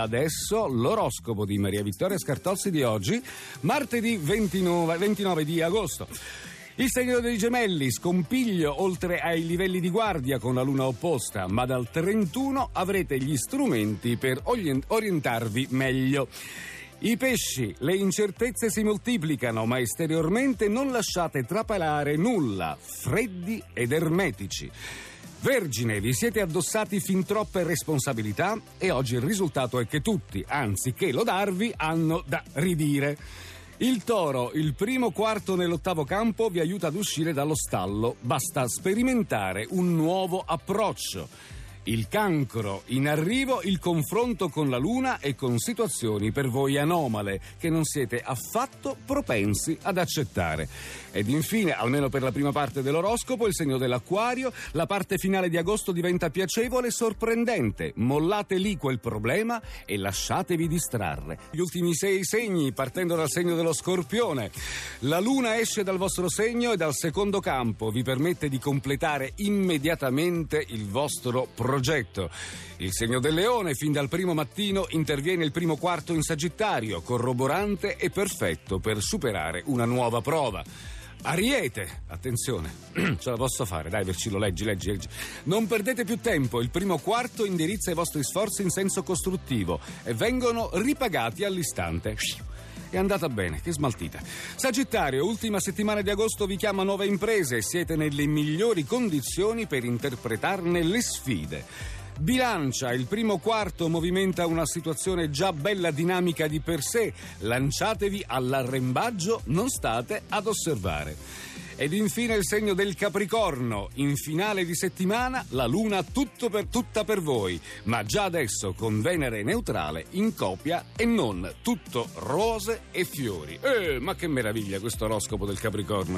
adesso l'oroscopo di Maria Vittoria Scartozzi di oggi, martedì 29, 29 di agosto. Il segno dei gemelli, scompiglio oltre ai livelli di guardia con la luna opposta, ma dal 31 avrete gli strumenti per orientarvi meglio. I pesci, le incertezze si moltiplicano, ma esteriormente non lasciate trapelare nulla, freddi ed ermetici. Vergine, vi siete addossati fin troppe responsabilità e oggi il risultato è che tutti, anziché lodarvi, hanno da ridire. Il toro, il primo quarto nell'ottavo campo, vi aiuta ad uscire dallo stallo. Basta sperimentare un nuovo approccio. Il cancro, in arrivo il confronto con la luna e con situazioni per voi anomale che non siete affatto propensi ad accettare. Ed infine, almeno per la prima parte dell'oroscopo, il segno dell'acquario, la parte finale di agosto diventa piacevole e sorprendente. Mollate lì quel problema e lasciatevi distrarre. Gli ultimi sei segni, partendo dal segno dello scorpione. La luna esce dal vostro segno e dal secondo campo vi permette di completare immediatamente il vostro progetto. Il segno del leone, fin dal primo mattino, interviene il primo quarto in Sagittario, corroborante e perfetto per superare una nuova prova. Ariete, attenzione, ce la posso fare, dai Vercillo, leggi, leggi, leggi. Non perdete più tempo, il primo quarto indirizza i vostri sforzi in senso costruttivo e vengono ripagati all'istante. È andata bene, che smaltita. Sagittario, ultima settimana di agosto vi chiama nuove imprese e siete nelle migliori condizioni per interpretarne le sfide. Bilancia, il primo quarto movimenta una situazione già bella dinamica di per sé. Lanciatevi all'arrembaggio, non state ad osservare. Ed infine il segno del Capricorno. In finale di settimana la luna tutto per, tutta per voi, ma già adesso con Venere neutrale in copia e non tutto rose e fiori. Eh, ma che meraviglia questo oroscopo del Capricorno.